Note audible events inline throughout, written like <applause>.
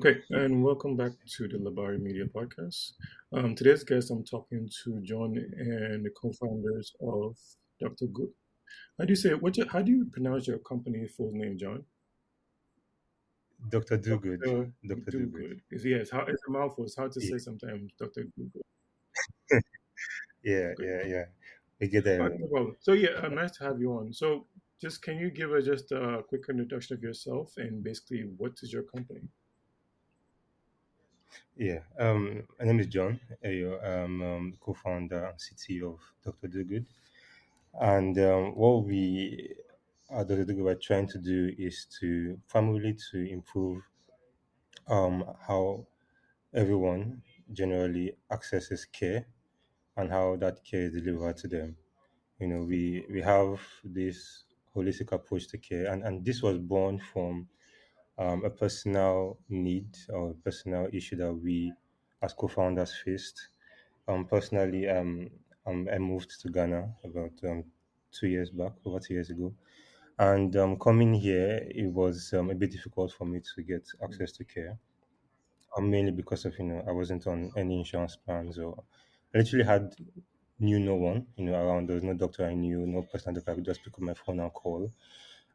Okay, and welcome back to the Labari Media Podcast. Um, today's guest, I'm talking to John and the co-founders of Dr. Good. How do you say what? How do you pronounce your company full name, John? Dr. Dogood. Dr. Dr. Do. Good. It's, how, it's a mouthful. It's hard to Yeah, say sometimes, Dr. Do Good. <laughs> yeah, Okay. yeah, yeah. We get right, no problem. So yeah, uh, nice to have you on. So just can you give us just a quick introduction of yourself and basically what is your company? Yeah. Um, my name is John. I'm um, co-founder and CTO of Dr. Do Good. And um, what we at Dr. Dogood are trying to do is to primarily to improve um, how everyone generally accesses care and how that care is delivered to them. You know, we we have this holistic approach to care, and, and this was born from um, a personal need or a personal issue that we as co-founders faced. Um, personally, um, um, I moved to Ghana about um, two years back, over two years ago, and um, coming here, it was um, a bit difficult for me to get access to care, um, mainly because of you know I wasn't on any insurance plans or I literally had knew no one you know around. There was no doctor I knew, no person that I could just pick up my phone and call.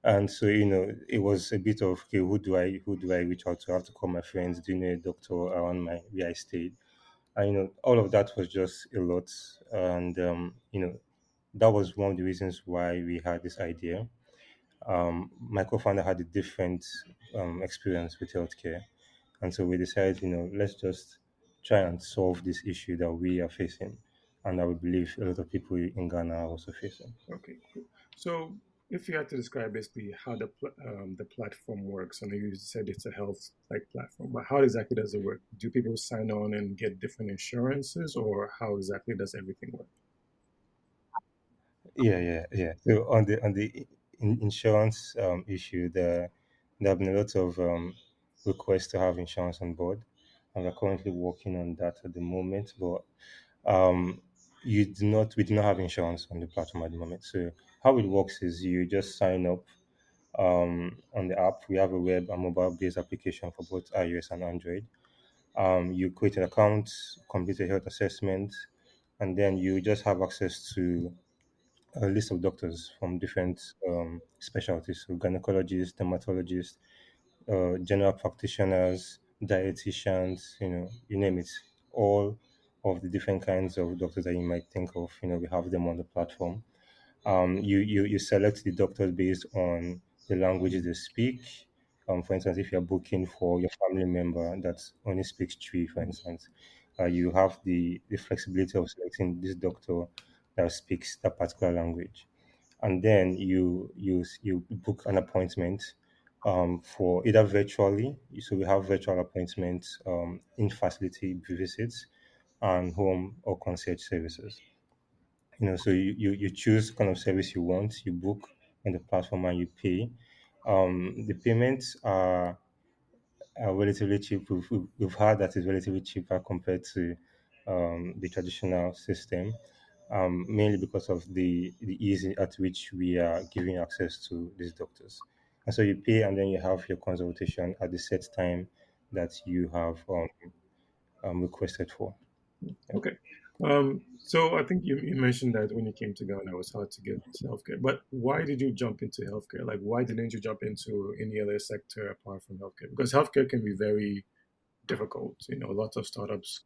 And so, you know, it was a bit of okay, who do I who do I reach out to? I have to call my friends, do you know a doctor around my where I stayed? And you know, all of that was just a lot. And um, you know, that was one of the reasons why we had this idea. Um, my co-founder had a different um, experience with healthcare, and so we decided, you know, let's just try and solve this issue that we are facing, and I believe a lot of people in Ghana are also facing. Okay, cool. So if you had to describe basically how the pl- um, the platform works, I know you said it's a health like platform, but how exactly does it work? Do people sign on and get different insurances, or how exactly does everything work? Yeah, yeah, yeah. So on the on the in insurance um, issue, there there have been a lot of um, requests to have insurance on board, and we're currently working on that at the moment. But um, you do not, we do not have insurance on the platform at the moment. So how it works is you just sign up um, on the app. We have a web and mobile based application for both iOS and Android. Um, you create an account, complete a health assessment, and then you just have access to a list of doctors from different um, specialties, so gynecologists, dermatologists, uh, general practitioners, dietitians, you know, you name it, all of the different kinds of doctors that you might think of, you know, we have them on the platform. Um, you, you, you select the doctors based on the languages they speak. Um, for instance, if you're booking for your family member that only speaks Twi, for instance, uh, you have the, the flexibility of selecting this doctor that speaks that particular language and then you you you book an appointment um, for either virtually. So we have virtual appointments, um, in facility visits, and home or concierge services. You know, so you, you you choose kind of service you want, you book on the platform, and you pay. Um, the payments are, are relatively cheap. We've, we've heard that it's relatively cheaper compared to um, the traditional system um, mainly because of the, the ease at which we are giving access to these doctors. And so you pay and then you have your consultation at the set time that you have um, um, requested for. Okay. Um, so I think you, you mentioned that when you came to Ghana, it was hard to get into healthcare. But why did you jump into healthcare? Like, why didn't you jump into any other sector apart from healthcare? Because healthcare can be very difficult. You know, lots of startups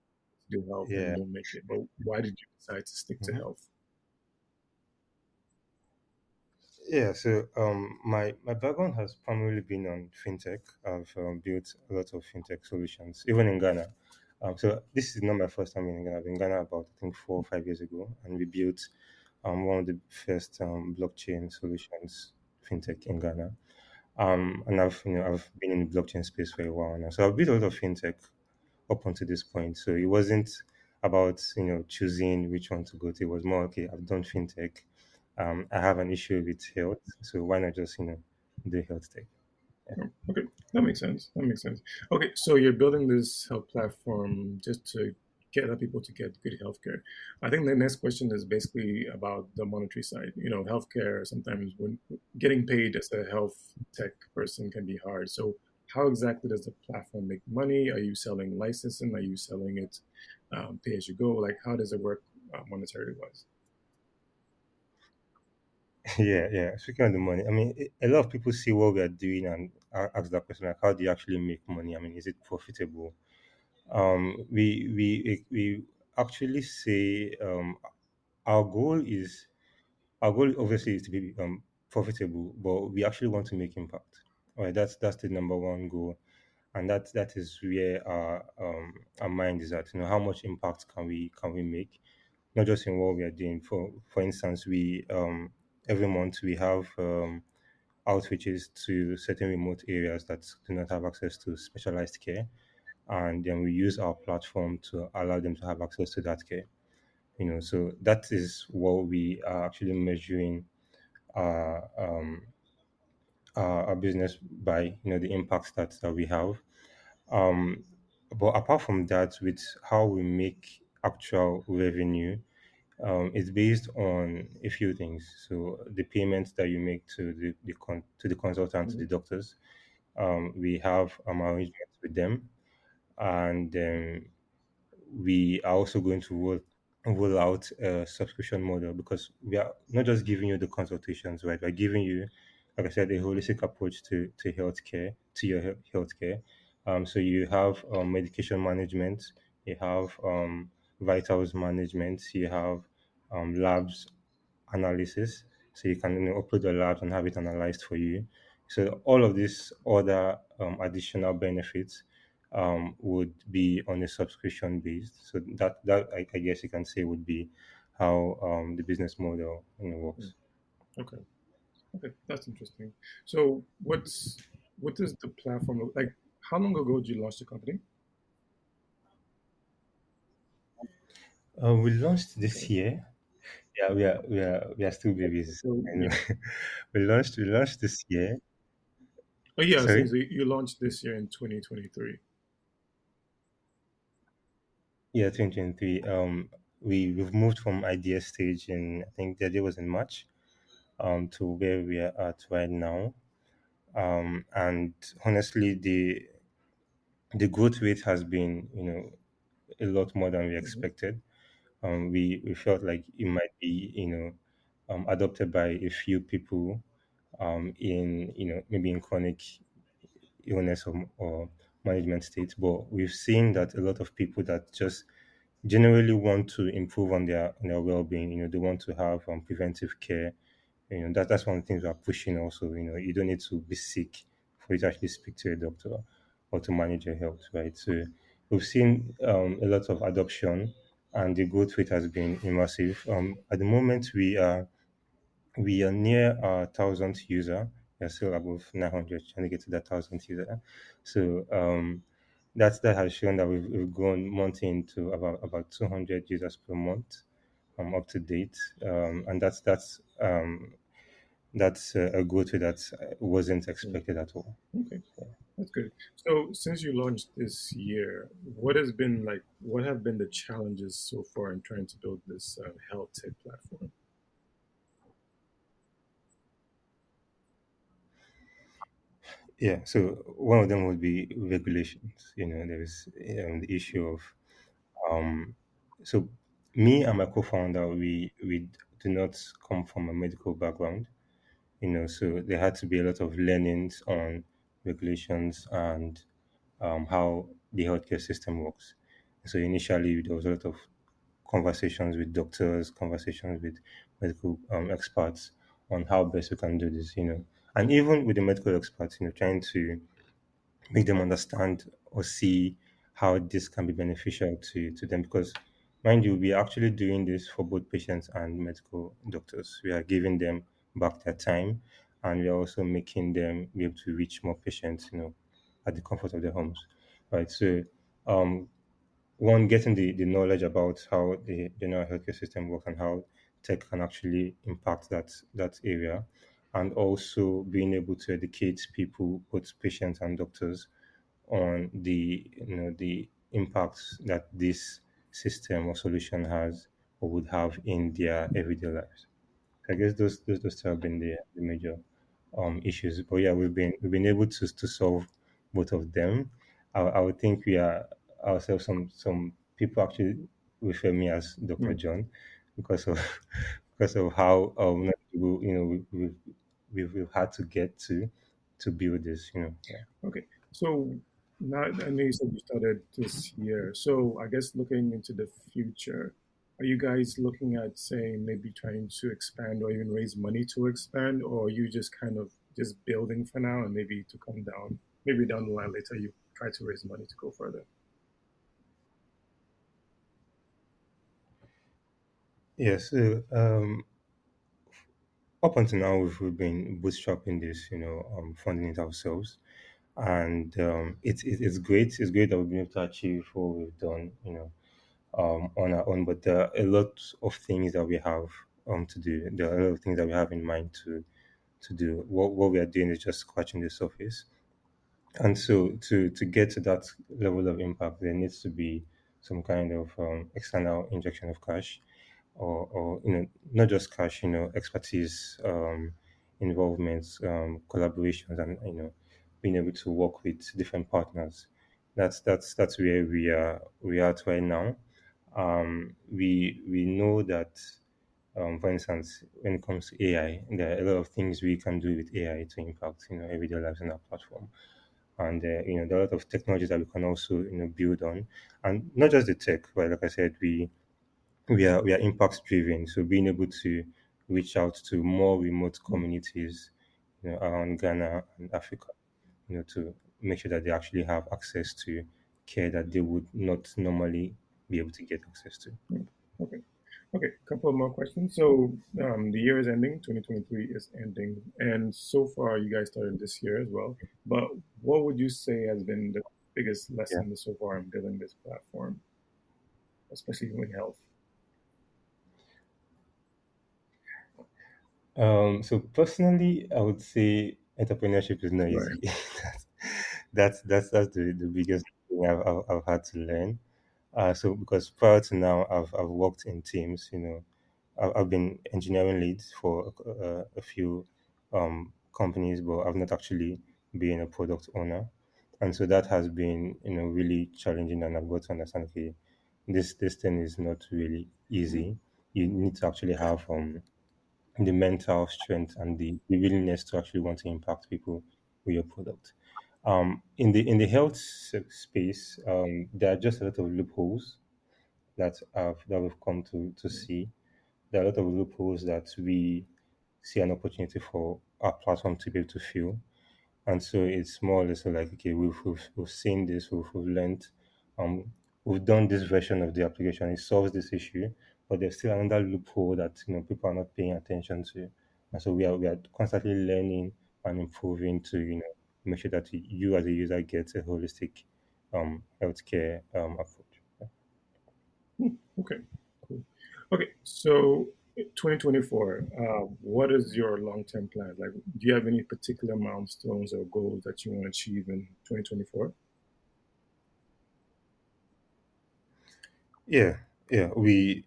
do health and don't make it. But why did you decide to stick to Mhm. health? Yeah, so um, my my background has primarily been on fintech. I've um, built a lot of fintech solutions, even in Ghana. Um, so this is not my first time in Ghana. I've been in Ghana about I think four or five years ago, and we built um, one of the first um, blockchain solutions fintech in Ghana. Um, and I've you know I've been in the blockchain space for a while now, so I've built a lot of fintech up until this point. So it wasn't about you know choosing which one to go to. It was more okay. I've done fintech. Um, I have an issue with health, so why not just you know do health tech? Yeah. Okay, that makes sense. That makes sense. Okay, so you're building this health platform just to get other people to get good healthcare. I think the next question is basically about the monetary side. You know, healthcare sometimes when getting paid as a health tech person can be hard. So how exactly does the platform make money? Are you selling licensing? Are you selling it um, pay as you go? Like, how does it work uh, monetary wise? <laughs> Yeah, yeah. Speaking of the money, I mean, a lot of people see what we are doing and ask that question like, how do you actually make money? I mean, is it profitable? Um, we we we actually say um, our goal is our goal obviously is to be um, profitable, but we actually want to make impact. Right, that's that's the number one goal, and that that is where our um, our mind is at. You know, how much impact can we can we make? Not just in what we are doing. For for instance, we um, every month we have um, outreaches to certain remote areas that do not have access to specialized care, and then we use our platform to allow them to have access to that care. You know, so that is what we are actually measuring our um, our business by. You know, the impacts that, that we have. Um, but apart from that, with how we make actual revenue, um, it's based on a few things. So the payments that you make to the, the con- to the consultant, to hmm the doctors, um, we have um, arrangements with them, and um, we are also going to roll, roll out a subscription model because we are not just giving you the consultations, right? We're giving you, like I said, a holistic approach to, to healthcare, to your he- healthcare. Um, so you have um, medication management, you have um, vitals management, you have um, labs analysis. So you can you know, upload your labs and have it analyzed for you. So all of these other um, additional benefits um, would be on a subscription based. So that that I, I guess you can say would be how um, the business model you know, works. Okay, okay, that's interesting. So, what's what does the platform like? How long ago did you launch the company? Uh, we launched this year. Yeah, we are we are we are still babies. so I know. <laughs> we launched we launched this year. oh yeah, I was saying Sorry. so you launched this year in 2023. Yeah, 2023. Um, we we've moved from idea stage in I think the idea was in March um to where we are at right now. Um, and honestly, the the growth rate has been you know a lot more than we hmm expected. Um, we we felt like it might be you know um, adopted by a few people um, in you know maybe in chronic illness or, or management state, but we've seen that a lot of people that just generally want to improve on their on their well-being. You know, they want to have um, preventive care. You know, that that's one of the things we are pushing. Also, you know, you don't need to be sick for you to actually speak to a doctor or to manage your health, right? So we've seen um, a lot of adoption, and the growth rate has been immersive. Um, at the moment, we are we are near our thousandth user. We are still above 900, trying to get to that thousandth user. So um, that that has shown that we've, we've grown monthly into about about 200 users per month um, up to date, um, and that's that's um, that's a, a growth rate that wasn't expected at all. Okay, that's good. So, since you launched this year, what has been like? What have been the challenges so far in trying to build this uh, health tech platform? Yeah, so one of them would be regulations. You know, there's um, the issue of um, so me and my co-founder, we we do not come from a medical background. You know, so there had to be a lot of learnings on regulations and um, how the healthcare system works. So initially, there was a lot of conversations with doctors, conversations with medical um, experts on how best we can do this. You know, and even with the medical experts, you know, trying to make them understand or see how this can be beneficial to, to them because mind you we are actually doing this for both patients and medical doctors we are giving them back their time and we are also making them be able to reach more patients you know at the comfort of their homes right so um one getting the, the knowledge about how the general healthcare system works and how tech can actually impact that that area and also being able to educate people both patients and doctors on the you know the impacts that this system or solution has or would have in their everyday lives. I guess those those, those have been the, the major um, issues. But yeah, we've been we've been able to to solve both of them. I, I would think we are ourselves. Some some people actually refer me as Dr. Mm. John because of <laughs> because of how um you know we, we've, we've we've had to get to to build this. You know. Yeah. Okay. So now I know you said you started this year. So I guess looking into the future, are you guys looking at saying maybe trying to expand or even raise money to expand, or are you just kind of just building for now and maybe to come down, maybe down the line later you try to raise money to go further? Yes. so, um, up until now, we've, we've been bootstrapping this, you know, um, funding it ourselves, and um, it's it, it's great. It's great that we've been able to achieve what we've done, you know, um, on our own. But there are a lot of things that we have um to do. There are a lot of things that we have in mind to to do. What what we are doing is just scratching the surface, and so to to get to that level of impact, there needs to be some kind of um, external injection of cash or, or you know not just cash you know expertise um, involvements um, collaborations and you know being able to work with different partners that's that's that's where we are we are at right now um, we we know that um, for instance when it comes to ai there are a lot of things we can do with ai to impact you know everyday lives on our platform. And uh, you know there are a lot of technologies that we can also you know build on. And not just the tech but like i said we we are we are impact driven. So being able to reach out to more remote communities you know around ghana and africa you know to make sure that they actually have access to care that they would not normally be able to get access to Okay. Okay, a couple of more questions. So um, the year is ending, 2023 is ending, and so far you guys started this year as well. But what would you say has been the biggest yeah lesson so far in building this platform, especially in health? um so personally i would say entrepreneurship is not Right. easy <laughs> that's that's that's the, the biggest thing I've, I've, I've had to learn uh so because prior to now i've i've worked in teams you know I've, I've been engineering lead for uh, a few um, companies, but I've not actually been a product owner, and so that has been you know really challenging. And I've got to understand, okay, this this thing is not really easy. You need to actually have um, the mental strength and the, the willingness to actually want to impact people with your product. Um, in the in the health space, um, there are just a lot of loopholes that have that we've come to to see there are a lot of loopholes that we see an opportunity for our platform to be able to fill. And so it's more or less like, okay, we've, we've, we've seen this, we've, we've learned, um, we've done this version of the application, it solves this issue, but there's still another loophole that, you know, people are not paying attention to. And so we are, we are constantly learning and improving to, you know, make sure that you as a user gets a holistic um, healthcare um, approach. Hmm, Okay, cool. Okay, so 2024, uh, what is your long-term plan? Like, do you have any particular milestones or goals that you want to achieve in 2024? Yeah, yeah. We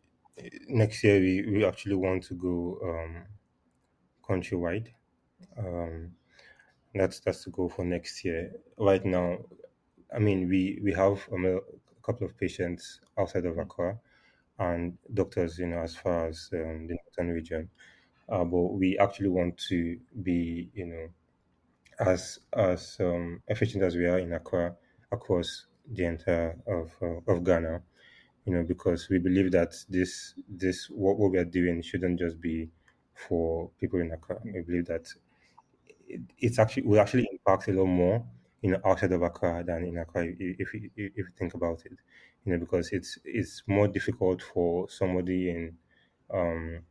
next year we, we actually want to go um, countrywide. Um, that's that's the goal for next year. Right now, I mean, we we have a couple of patients outside of Accra and doctors, you know, as far as um, the northern region. Uh, but we actually want to be, you know, as as um, efficient as we are in Accra across the entire of uh, of Ghana. You know, because we believe that this this what, what we are doing shouldn't just be for people in Accra. We believe that it's actually will actually impact a lot more know outside of Accra than in Accra if if you, if you think about it you know because it's it's more difficult for somebody in um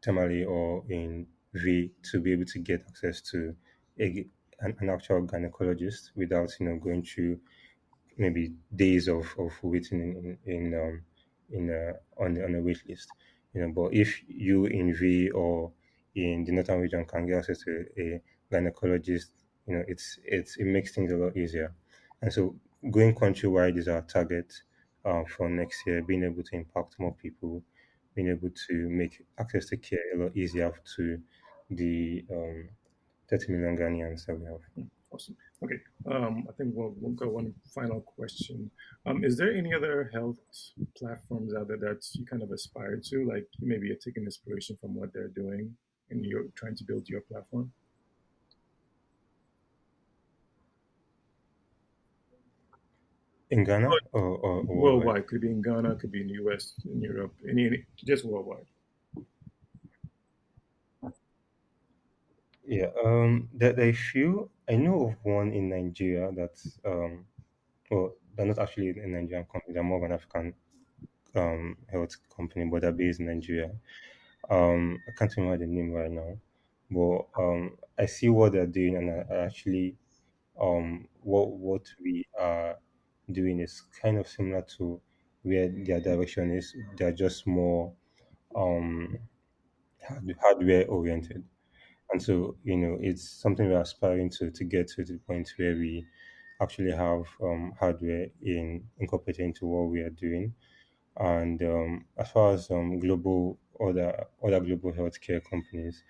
Tamale or in V to be able to get access to a, an, an actual gynecologist without you know going through maybe days of, of waiting in in in, um, in on on a wait list. You know, but if you in V or in the northern region can get access to a gynecologist, you know, it's it's it makes things a lot easier. And so going countrywide is our target uh, for next year, being able to impact more people, being able to make access to care a lot easier to the um, 30 million Ghanaians that we have. Awesome. Okay, um, I think we'll, we'll go one final question. Um, is there any other health platforms out there that you kind of aspire to? Like maybe you're taking inspiration from what they're doing and you're trying to build your platform? In Ghana or, or, or worldwide? Worldwide. Could be in Ghana, could be in the US, in Europe, any, any just worldwide. Yeah, um, there, there are a few. I know of one in Nigeria that's, um, well, they're not actually a Nigerian company, they're more of an African um, health company, but they're based in Nigeria. Um, I can't remember the name right now, but um, I see what they're doing, and I, I actually, um, what what we are doing is kind of similar to where their direction is. They're just more um, hard- hardware oriented. And so, you know, it's something we're aspiring to to get to the point where we actually have um, hardware in incorporated into what we are doing. And um, as far as um, global other other global healthcare companies,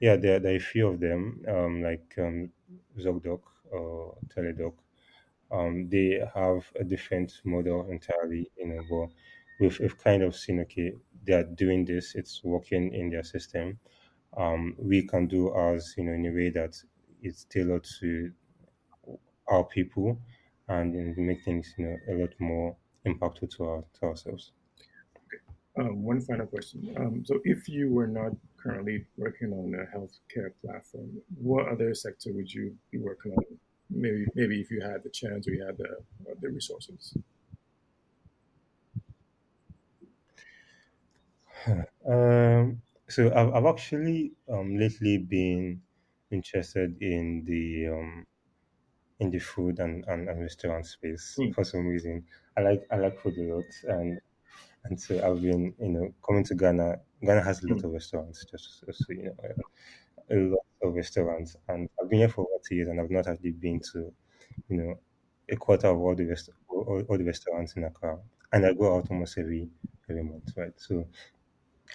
yeah, there, there are a few of them, um, like um, ZocDoc or Teladoc. Um, they have a different model entirely, you know, but we've, we've kind of seen, okay, they are doing this, it's working in their system. Um, we can do ours, you know, in a way that it's tailored to our people and you know, make things, you know, a lot more impactful to, our, to ourselves. Um, one final question. Um, so, if you were not currently working on a healthcare platform, what other sector would you be working on? Maybe, maybe if you had the chance or you had the uh, the resources. <sighs> Um, so I've, I've actually um, lately been interested in the um, in the food and, and, and restaurant space Hmm. for some reason. I like I like food a lot, and and so I've been you know coming to Ghana. Ghana has a lot Hmm. of restaurants, just, just so you know, a lot of restaurants, and I've been here for over two years, and I've not actually been to you know a quarter of all the rest all, all the restaurants in Accra, and I go out almost every every month, right? So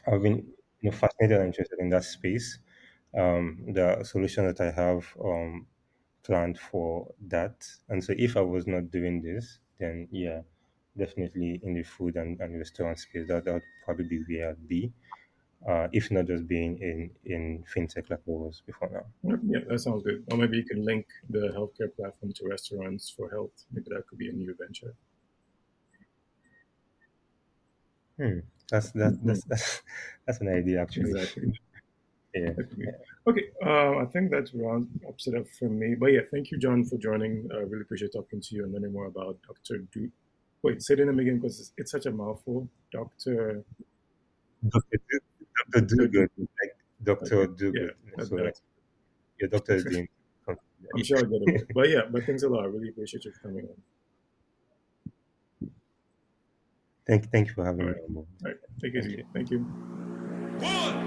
I've been you know fascinated and interested in that space. Um, the solution that I have um, planned for that, and so if I was not doing this, then yeah, definitely in the food and, and restaurant space, that that would probably be where I'd be. Uh, if not just being in in fintech like I was before now. Yeah, that sounds good. Or maybe you can link the healthcare platform to restaurants for health. Maybe that could be a new venture. Hmm. That's that, Mhm. that's that's <laughs> that's an idea actually. Exactly. <laughs> Yeah. That could be. Okay, uh, I think that rounds ups it up for me. But yeah, thank you, John, for joining. I really appreciate talking to you and learning more about Dr. Du. Wait, say the name again because it's, it's such a mouthful. Dr. Doctor Do, Doctor Dogood, like Doctor Okay, yeah, So like that's, your doctor <laughs> is doing. I'm sure I'll get it. <laughs> But yeah, but thanks a lot. I really appreciate you coming on. Thank thank you for having All me on board. all right. Take it Thank easy. you. Thank you. One, two,